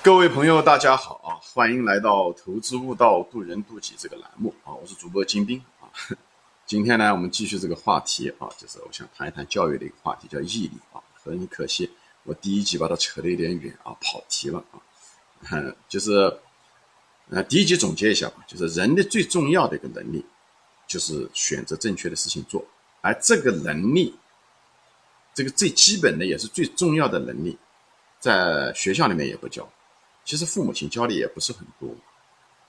各位朋友，大家好啊！欢迎来到“投资悟道，渡人渡己”这个栏目啊！我是主播金兵啊。今天呢，我们继续这个话题啊，就是我想谈一谈教育的一个话题，叫毅力啊。很可惜，我第一集把它扯得有点远啊，跑题了啊。嗯，就是呃，第一集总结一下吧，就是人的最重要的一个能力，就是选择正确的事情做，而这个能力，这个最基本的也是最重要的能力，在学校里面也不教。其实父母亲教的也不是很多，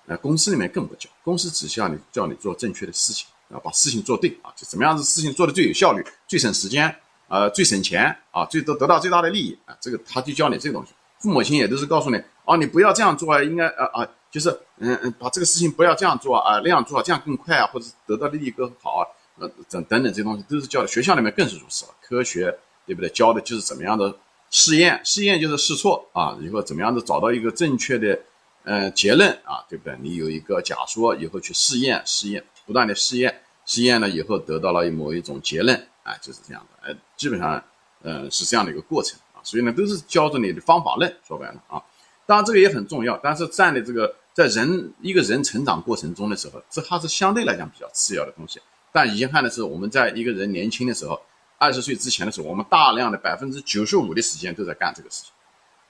呃，公司里面更不教，公司只需要你叫你做正确的事情啊，把事情做对啊，就怎么样子事情做的最有效率、最省时间，呃，最省钱啊，最多得到最大的利益啊，这个他就教你这个东西。父母亲也都是告诉你，哦，你不要这样做啊，应该啊啊，就是嗯嗯，把这个事情不要这样做啊，那样做这样更快啊，或者得到利益更好啊，呃等等等这些东西都是教的，学校里面更是如此了，科学对不对？教的就是怎么样的。试验，试验就是试错啊，以后怎么样子找到一个正确的，呃，结论啊，对不对？你有一个假说，以后去试验，试验，不断的试验，试验了以后得到了某一种结论，啊，就是这样的，哎，基本上，呃，是这样的一个过程啊，所以呢，都是教着你的方法论，说白了啊，当然这个也很重要，但是站的这个在人一个人成长过程中的时候，这还是相对来讲比较次要的东西，但遗憾的是，我们在一个人年轻的时候。二十岁之前的时候，我们大量的百分之九十五的时间都在干这个事情，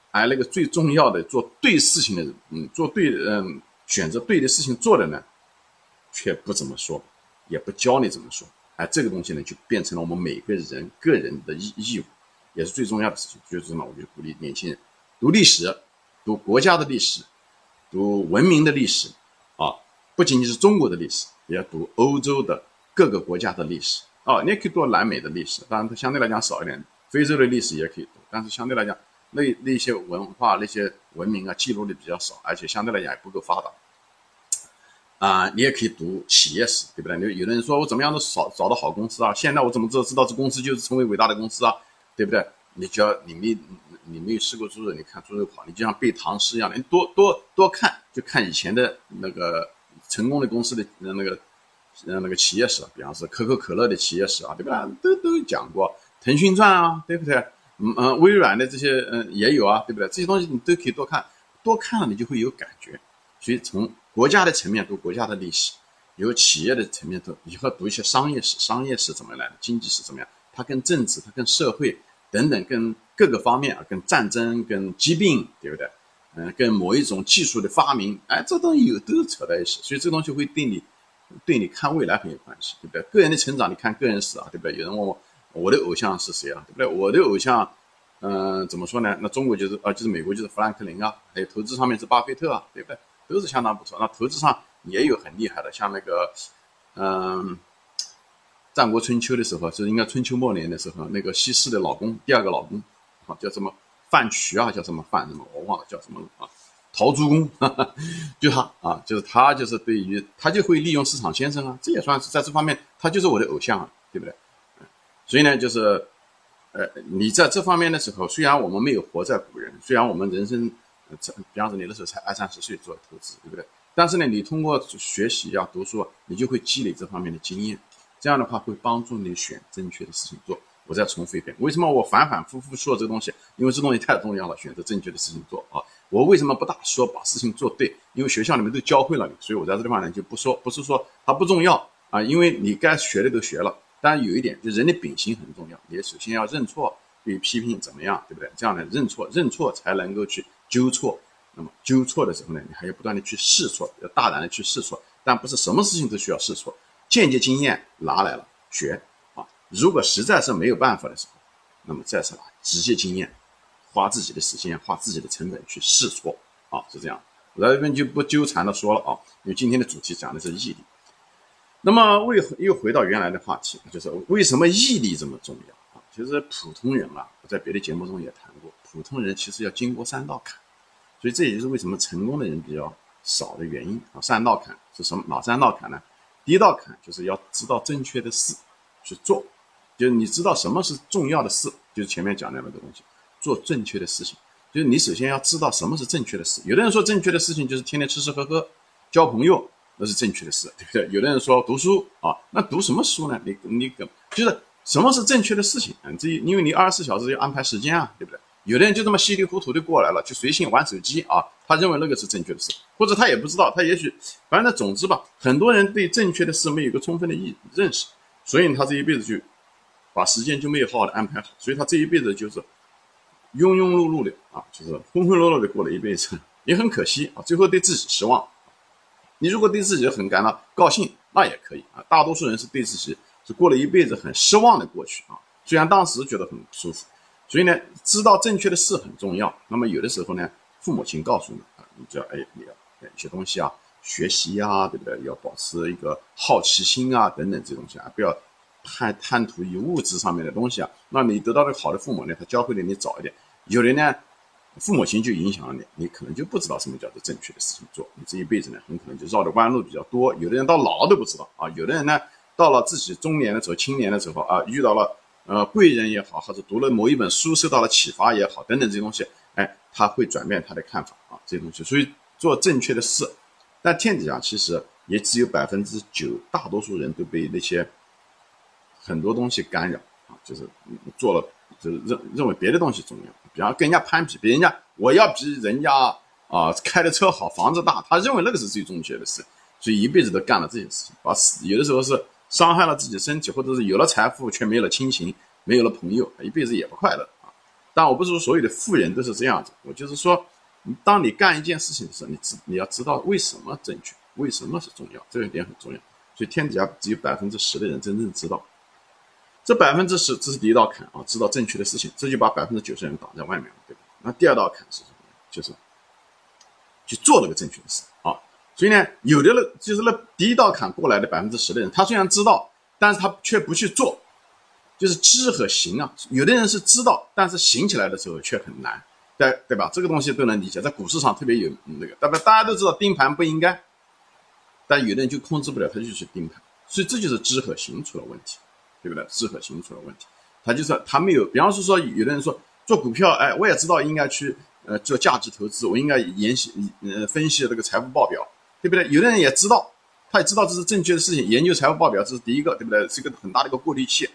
而那个最重要的做对事情的人，嗯，做对，嗯，选择对的事情做的呢，却不怎么说，也不教你怎么说，而这个东西呢，就变成了我们每个人个人的义义务，也是最重要的事情。就是呢，我就鼓励年轻人读历史，读国家的历史，读文明的历史，啊，不仅仅是中国的历史，也要读欧洲的各个国家的历史。哦，你也可以读南美的历史，当然它相对来讲少一点。非洲的历史也可以读，但是相对来讲，那那些文化、那些文明啊，记录的比较少，而且相对来讲也不够发达。啊，你也可以读企业史，对不对？有有的人说我怎么样都找找到好公司啊？现在我怎么知道知道这公司就是成为伟大的公司啊？对不对？你只要你没你没有试过猪肉，你看猪肉跑，你就像背唐诗一样的，你多多多看，就看以前的那个成功的公司的那个。嗯，那个企业史，比方说可口可乐的企业史啊，对吧？都都讲过，腾讯传啊，对不对？嗯嗯，微软的这些嗯也有啊，对不对？这些东西你都可以多看，多看了你就会有感觉。所以从国家的层面读国家的历史，由企业的层面读，以后读一些商业史，商业史怎么来的？经济史怎么样？它跟政治、它跟社会等等，跟各个方面啊，跟战争、跟疾病，对不对？嗯，跟某一种技术的发明，哎，这东西有都扯在一起，所以这东西会对你。对你看未来很有关系，对不对？个人的成长，你看个人史啊，对不对？有人问我，我的偶像是谁啊？对不对？我的偶像，嗯，怎么说呢？那中国就是啊，就是美国就是富兰克林啊，还有投资上面是巴菲特啊，对不对？都是相当不错。那投资上也有很厉害的，像那个，嗯，战国春秋的时候，就是应该春秋末年的时候，那个西施的老公，第二个老公，啊，叫什么范渠啊？叫什么范什么？我忘了叫什么了啊？陶朱公，就他啊，就是他，就是对于他就会利用市场先生啊，这也算是在这方面，他就是我的偶像啊，对不对？所以呢，就是，呃，你在这方面的时候，虽然我们没有活在古人，虽然我们人生，这比方说你那时候才二三十岁做投资，对不对？但是呢，你通过学习啊读书，你就会积累这方面的经验，这样的话会帮助你选正确的事情做。我再重复一遍，为什么我反反复复说这个东西？因为这东西太重要了，选择正确的事情做啊。我为什么不大说把事情做对？因为学校里面都教会了你，所以我在这地方呢就不说，不是说它不重要啊，因为你该学的都学了。当然有一点，就人的秉性很重要，你首先要认错，对批评怎么样，对不对？这样呢，认错，认错才能够去纠错。那么纠错的时候呢，你还要不断的去试错，要大胆的去试错，但不是什么事情都需要试错。间接经验拿来了学，如果实在是没有办法的时候，那么再是拿直接经验。花自己的时间，花自己的成本去试错啊，是这样。我在这边就不纠缠的说了啊，因为今天的主题讲的是毅力。那么为又回到原来的话题，就是为什么毅力这么重要啊？其实普通人啊，我在别的节目中也谈过，普通人其实要经过三道坎，所以这也就是为什么成功的人比较少的原因啊。三道坎是什么？哪三道坎呢？第一道坎就是要知道正确的事去做，就是你知道什么是重要的事，就是前面讲的那个东西。做正确的事情，就是你首先要知道什么是正确的事。有的人说正确的事情就是天天吃吃喝喝、交朋友，那是正确的事，对不对？有的人说读书啊，那读什么书呢？你你就是什么是正确的事情啊？这因为你二十四小时要安排时间啊，对不对？有的人就这么稀里糊涂的过来了，就随性玩手机啊，他认为那个是正确的事，或者他也不知道，他也许反正总之吧，很多人对正确的事没有一个充分的意认识，所以他这一辈子就把时间就没有好好的安排好，所以他这一辈子就是庸庸碌碌的啊，就是浑浑噩噩的过了一辈子，也很可惜啊，最后对自己失望。你如果对自己很感到高兴，那也可以啊，大多数人是对自己是过了一辈子很失望的过去啊，虽然当时觉得很舒服。所以呢，知道正确的事很重要。那么有的时候呢，父母亲告诉你啊，你就要哎，你要一些东西啊，学习呀，对不对？要保持一个好奇心啊，等等这东西啊，不要贪贪图于物质上面的东西啊。那你得到的好的父母呢，他教会的你早一点。有的呢，父母亲就影响了你，你可能就不知道什么叫做正确的事情做。你这一辈子呢，很可能就绕的弯路比较多。有的人到老都不知道啊，有的人呢，到了自己中年的时候、青年的时候啊，遇到了。呃，贵人也好，或者读了某一本书受到了启发也好，等等这些东西，哎，他会转变他的看法啊，这些东西。所以做正确的事，但天底下其实也只有百分之九，大多数人都被那些很多东西干扰啊，就是做了，就是认认为别的东西重要，比方跟人家攀比，比人家我要比人家啊开的车好，房子大，他认为那个是最正确的事，所以一辈子都干了这些事情，把有的时候是。伤害了自己身体，或者是有了财富却没有了亲情，没有了朋友，一辈子也不快乐啊！但我不是说所有的富人都是这样子，我就是说，当你干一件事情的时候，你知你要知道为什么正确，为什么是重要，这一点很重要。所以天底下只有百分之十的人真正知道，这百分之十这是第一道坎啊，知道正确的事情，这就把百分之九十人挡在外面了，对吧？那第二道坎是什么？就是去做那个正确的事啊。所以呢，有的人就是那第一道坎过来的百分之十的人，他虽然知道，但是他却不去做，就是知和行啊。有的人是知道，但是行起来的时候却很难，对对吧？这个东西都能理解，在股市上特别有那个，对吧？大家都知道盯盘不应该，但有的人就控制不了，他就去盯盘，所以这就是知和行出了问题，对不对？知和行出了问题，他就是他没有，比方说说有的人说做股票，哎，我也知道应该去呃做价值投资，我应该研析呃分析这个财务报表。对不对？有的人也知道，他也知道这是正确的事情。研究财务报表这是第一个，对不对？是一个很大的一个过滤器，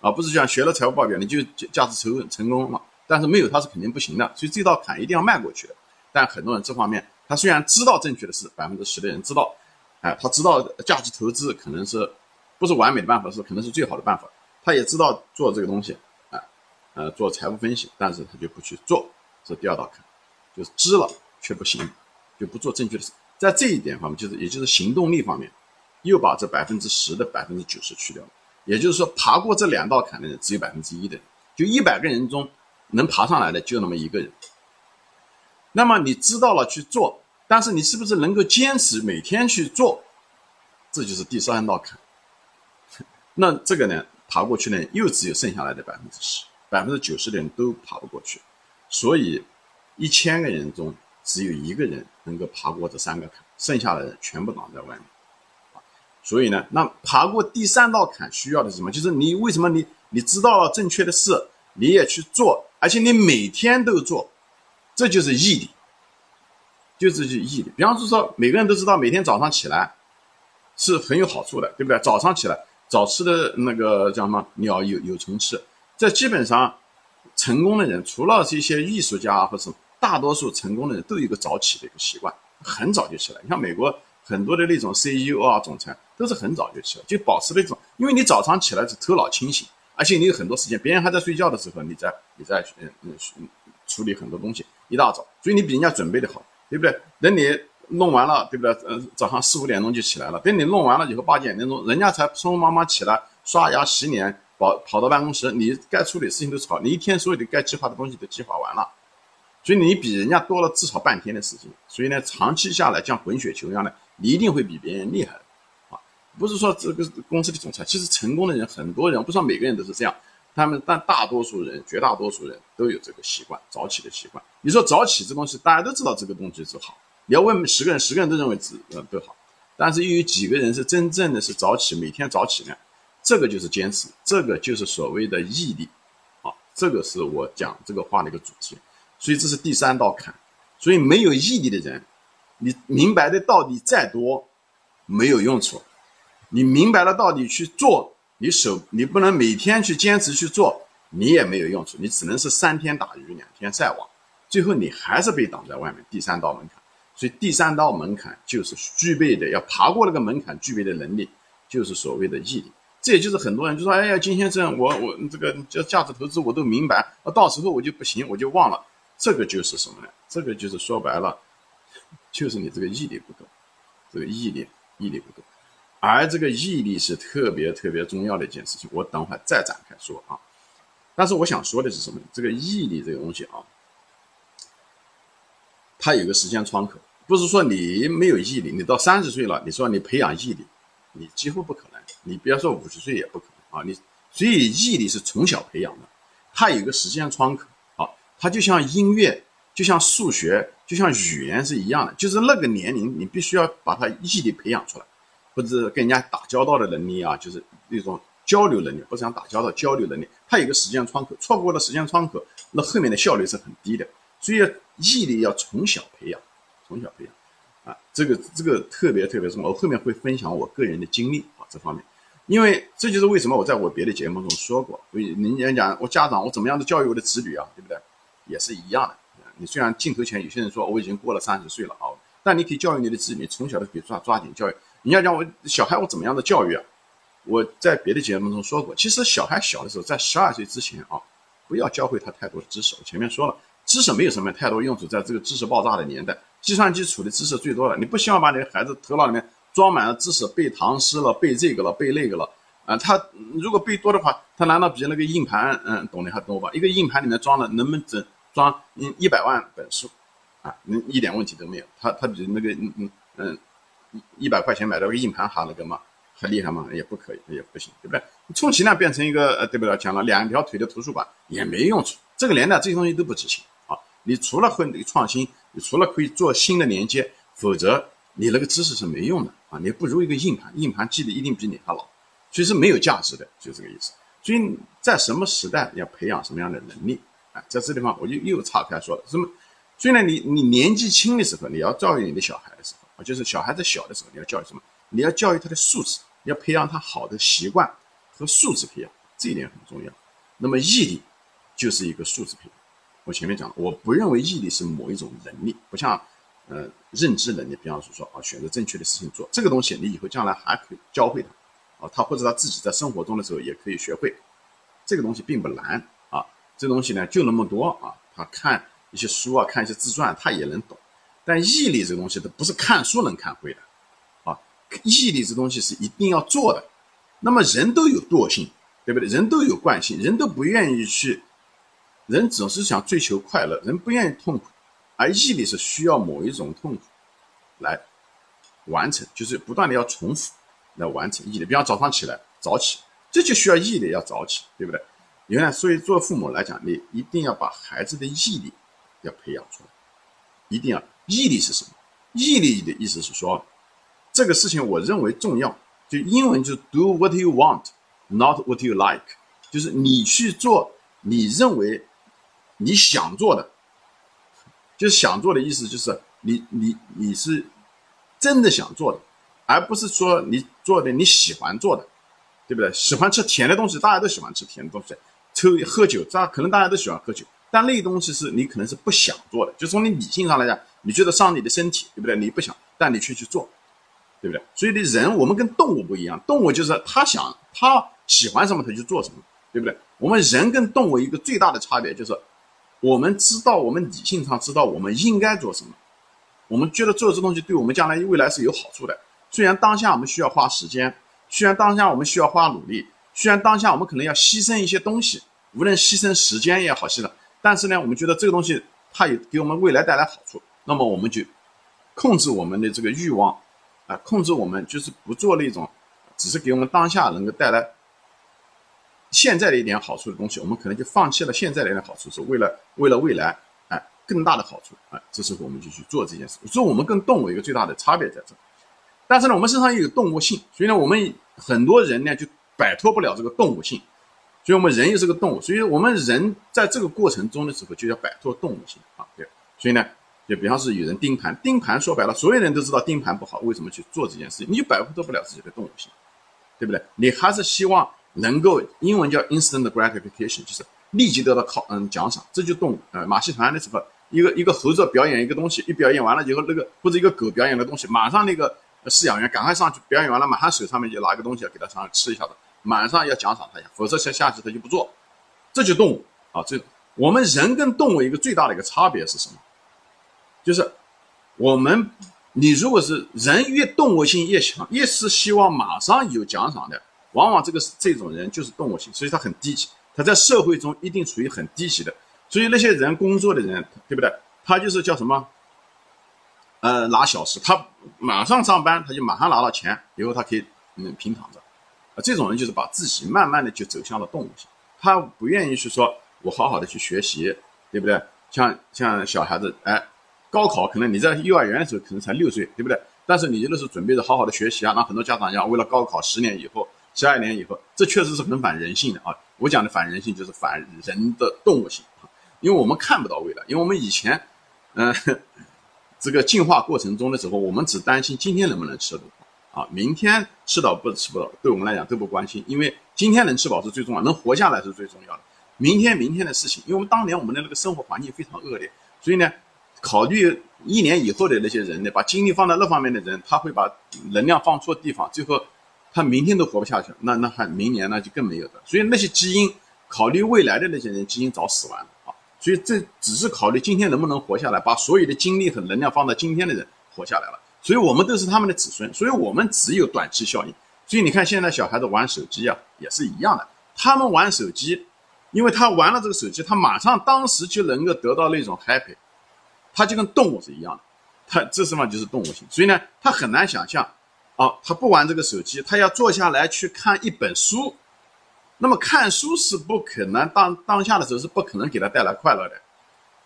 啊，不是像学了财务报表你就价值成成功了，但是没有它是肯定不行的。所以这道坎一定要迈过去的。但很多人这方面，他虽然知道正确的事，百分之十的人知道，哎，他知道价值投资可能是不是完美的办法，是可能是最好的办法。他也知道做这个东西，啊，呃，做财务分析，但是他就不去做，这第二道坎，就是知了却不行，就不做正确的事。在这一点方面，就是也就是行动力方面，又把这百分之十的百分之九十去掉了。也就是说，爬过这两道坎的人只有百分之一的人，就一百个人中能爬上来的就那么一个人。那么你知道了去做，但是你是不是能够坚持每天去做？这就是第三道坎。那这个呢，爬过去呢，又只有剩下来的百分之十，百分之九十的人都爬不过去。所以，一千个人中。只有一个人能够爬过这三个坎，剩下的人全部挡在外面，所以呢，那爬过第三道坎需要的是什么？就是你为什么你你知道了正确的事，你也去做，而且你每天都做，这就是毅力，就是毅力。比方说说，每个人都知道每天早上起来是很有好处的，对不对？早上起来早吃的那个叫什么鸟有有虫吃，这基本上成功的人，除了这些艺术家或者。大多数成功的人都有一个早起的一个习惯，很早就起来。你像美国很多的那种 CEO 啊、总裁都是很早就起来，就保持那种，因为你早上起来是头脑清醒，而且你有很多时间，别人还在睡觉的时候，你在你在嗯嗯处理很多东西，一大早，所以你比人家准备的好，对不对？等你弄完了，对不对？呃，早上四五点钟就起来了，等你弄完了以后八九点钟，人家才匆匆忙忙起来刷牙洗脸，跑跑到办公室，你该处理事情都好，你一天所有的该计划的东西都计划完了。所以你比人家多了至少半天的时间，所以呢，长期下来像滚雪球一样的，你一定会比别人厉害，啊，不是说这个公司的总裁，其实成功的人很多人，不说每个人都是这样，他们但大多数人，绝大多数人都有这个习惯，早起的习惯。你说早起这东西，大家都知道这个东西是好，你要问十个人，十个人都认为只呃都好，但是又有几个人是真正的是早起，每天早起呢？这个就是坚持，这个就是所谓的毅力，啊，这个是我讲这个话的一个主题。所以这是第三道坎，所以没有毅力的人，你明白的道理再多，没有用处。你明白了道理去做，你手你不能每天去坚持去做，你也没有用处，你只能是三天打鱼两天晒网，最后你还是被挡在外面。第三道门槛，所以第三道门槛就是具备的，要爬过那个门槛具备的能力，就是所谓的毅力。这也就是很多人就说：“哎呀，金先生，我我这个叫价值投资，我都明白，啊到时候我就不行，我就忘了。”这个就是什么呢？这个就是说白了，就是你这个毅力不够，这个毅力毅力不够。而这个毅力是特别特别重要的一件事情，我等会再展开说啊。但是我想说的是什么？这个毅力这个东西啊，它有个时间窗口，不是说你没有毅力，你到三十岁了，你说你培养毅力，你几乎不可能。你不要说五十岁也不可能啊！你所以毅力是从小培养的，它有个时间窗口啊，它就像音乐，就像数学，就像语言是一样的，就是那个年龄你必须要把它毅力培养出来，或者跟人家打交道的能力啊，就是那种交流能力，不想打交道交流能力，它有个时间窗口，错过了时间窗口，那后面的效率是很低的，所以毅力要从小培养，从小培养啊，这个这个特别特别重要，我后面会分享我个人的经历啊，这方面。因为这就是为什么我在我别的节目中说过，所以人家讲我家长我怎么样的教育我的子女啊，对不对？也是一样的。你虽然镜头前有些人说我已经过了三十岁了啊，但你可以教育你的子女，从小就可以抓抓紧教育。你要讲我小孩我怎么样的教育啊？我在别的节目中说过，其实小孩小的时候，在十二岁之前啊，不要教会他太多的知识。我前面说了，知识没有什么太多用处，在这个知识爆炸的年代，计算机处的知识最多了，你不希望把你的孩子头脑里面。装满了知识，背唐诗了，背这个了，背那个了，啊，他如果背多的话，他难道比那个硬盘，嗯，懂得还多吧？一个硬盘里面装了能不能整装一一百万本书，啊，嗯，一点问题都没有。他他比那个嗯嗯嗯一百块钱买到个硬盘哈那个嘛还厉害吗？也不可以，也不行，对不对？充其量变成一个呃，对不对？讲了两条腿的图书馆也没用处。这个年代这些东西都不值钱！你除了会创新，你除了可以做新的连接，否则你那个知识是没用的。啊，你不如一个硬盘，硬盘记得一定比你还牢，所以是没有价值的，就这个意思。所以在什么时代要培养什么样的能力？啊，在这地方我就又岔开说了，什么？所以呢，你你年纪轻的时候，你要教育你的小孩的时候啊，就是小孩子小的时候，你要教育什么？你要教育他的素质，要培养他好的习惯和素质培养，这一点很重要。那么毅力就是一个素质培养。我前面讲了，我不认为毅力是某一种能力，不像。呃，认知能力，比方说说啊，选择正确的事情做，这个东西你以后将来还可以教会他，啊，他或者他自己在生活中的时候也可以学会，这个东西并不难啊，这东西呢就那么多啊，他看一些书啊，看一些自传，他也能懂。但毅力这个东西，它不是看书能看会的，啊，毅力这东西是一定要做的。那么人都有惰性，对不对？人都有惯性，人都不愿意去，人总是想追求快乐，人不愿意痛苦。而毅力是需要某一种痛苦来完成，就是不断的要重复来完成毅力。比方早上起来早起，这就需要毅力，要早起，对不对？原来，所以做父母来讲，你一定要把孩子的毅力要培养出来，一定要毅力是什么？毅力的意思是说，这个事情我认为重要，就英文就 do what you want, not what you like，就是你去做你认为你想做的。就是想做的意思，就是你你你是真的想做的，而不是说你做的你喜欢做的，对不对？喜欢吃甜的东西，大家都喜欢吃甜的东西。抽喝酒，这可能大家都喜欢喝酒，但那东西是你可能是不想做的。就从你理性上来讲，你觉得伤你的身体，对不对？你不想，但你却去做，对不对？所以的人，我们跟动物不一样，动物就是他想他喜欢什么他就做什么，对不对？我们人跟动物一个最大的差别就是。我们知道，我们理性上知道我们应该做什么，我们觉得做这东西对我们将来未来是有好处的。虽然当下我们需要花时间，虽然当下我们需要花努力，虽然当下我们可能要牺牲一些东西，无论牺牲时间也好，牺牲，但是呢，我们觉得这个东西它也给我们未来带来好处，那么我们就控制我们的这个欲望，啊，控制我们就是不做那种只是给我们当下能够带来。现在的一点好处的东西，我们可能就放弃了现在的一点好处，是为了为了未来，哎，更大的好处，哎，这时候我们就去做这件事。所以，我们跟动物一个最大的差别在这。但是呢，我们身上又有动物性，所以呢，我们很多人呢就摆脱不了这个动物性。所以我们人又是个动物，所以我们人在这个过程中的时候就要摆脱动物性啊，对。所以呢，就比方是有人盯盘，盯盘说白了，所有人都知道盯盘不好，为什么去做这件事？你就摆脱不了自己的动物性，对不对？你还是希望。能够英文叫 instant gratification，就是立即得到考嗯奖赏，这就动物。呃，马戏团的时候，一个一个猴子表演一个东西，一表演完了以后，那个或者一个狗表演的东西，马上那个饲养员赶快上去表演完了，马上手上面就拿个东西给它上吃一下子，马上要奖赏它一下，否则下下去它就不做。这就动物啊，这我们人跟动物一个最大的一个差别是什么？就是我们。你如果是人越动物性越强，越是希望马上有奖赏的，往往这个是这种人就是动物性，所以他很低级，他在社会中一定处于很低级的。所以那些人工作的人，对不对？他就是叫什么？呃，拿小时，他马上上班，他就马上拿到钱，以后他可以嗯平躺着。啊，这种人就是把自己慢慢的就走向了动物性，他不愿意去说我好好的去学习，对不对？像像小孩子，哎。高考可能你在幼儿园的时候可能才六岁，对不对？但是你那时候准备着好好的学习啊，那很多家长要为了高考十年以后、十二年以后，这确实是很反人性的啊！我讲的反人性就是反人的动物性啊，因为我们看不到未来，因为我们以前，嗯，这个进化过程中的时候，我们只担心今天能不能吃得饱啊，明天吃到不吃不到，对我们来讲都不关心，因为今天能吃饱是最重要，能活下来是最重要的。明天明天的事情，因为我们当年我们的那个生活环境非常恶劣，所以呢。考虑一年以后的那些人呢，把精力放在那方面的人，他会把能量放错地方，最后他明天都活不下去，那那还明年那就更没有的。所以那些基因考虑未来的那些人，基因早死完了啊。所以这只是考虑今天能不能活下来，把所有的精力和能量放到今天的人活下来了。所以我们都是他们的子孙，所以我们只有短期效应。所以你看现在小孩子玩手机啊，也是一样的，他们玩手机，因为他玩了这个手机，他马上当时就能够得到那种 happy。它就跟动物是一样的，它这什么就是动物性，所以呢，他很难想象，啊，他不玩这个手机，他要坐下来去看一本书，那么看书是不可能当当下的时候是不可能给他带来快乐的，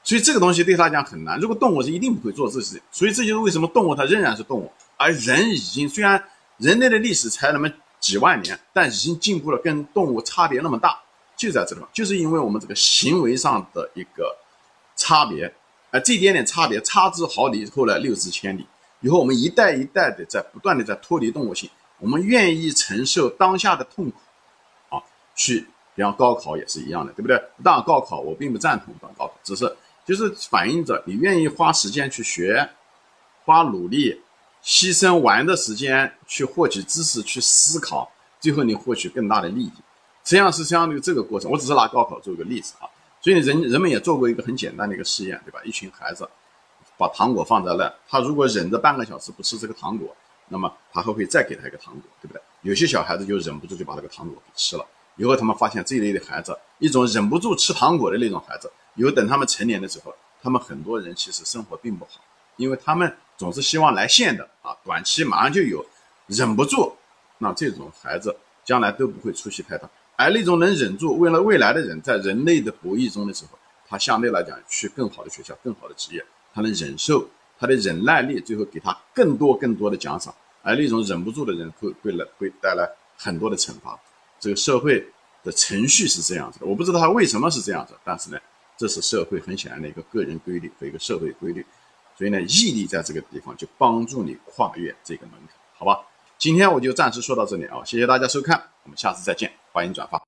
所以这个东西对他来讲很难。如果动物是一定不会做这些，所以这就是为什么动物它仍然是动物，而人已经虽然人类的历史才那么几万年，但已经进步了，跟动物差别那么大，就在这地方，就是因为我们这个行为上的一个差别。这一点点差别，差之毫厘，后来六之千里。以后我们一代一代的在不断的在脱离动物性，我们愿意承受当下的痛苦，啊，去，比方高考也是一样的，对不对？当高考我并不赞同当高考，只是就是反映着你愿意花时间去学，花努力，牺牲玩的时间去获取知识，去思考，最后你获取更大的利益。实际上是相当于这个过程。我只是拿高考做一个例子啊。所以人人们也做过一个很简单的一个试验，对吧？一群孩子把糖果放在那，他如果忍着半个小时不吃这个糖果，那么他还会再给他一个糖果，对不对？有些小孩子就忍不住就把这个糖果给吃了。以后他们发现这一类的孩子，一种忍不住吃糖果的那种孩子，以后等他们成年的时候，他们很多人其实生活并不好，因为他们总是希望来现的啊，短期马上就有，忍不住，那这种孩子将来都不会出息太大。而那种能忍住，为了未来的人，在人类的博弈中的时候，他相对来讲去更好的学校、更好的职业，他能忍受，他的忍耐力最后给他更多更多的奖赏。而那种忍不住的人，会会来会带来很多的惩罚。这个社会的程序是这样子的，我不知道他为什么是这样子，但是呢，这是社会很显然的一个个人规律和一个社会规律。所以呢，毅力在这个地方就帮助你跨越这个门槛，好吧？今天我就暂时说到这里啊，谢谢大家收看，我们下次再见，欢迎转发。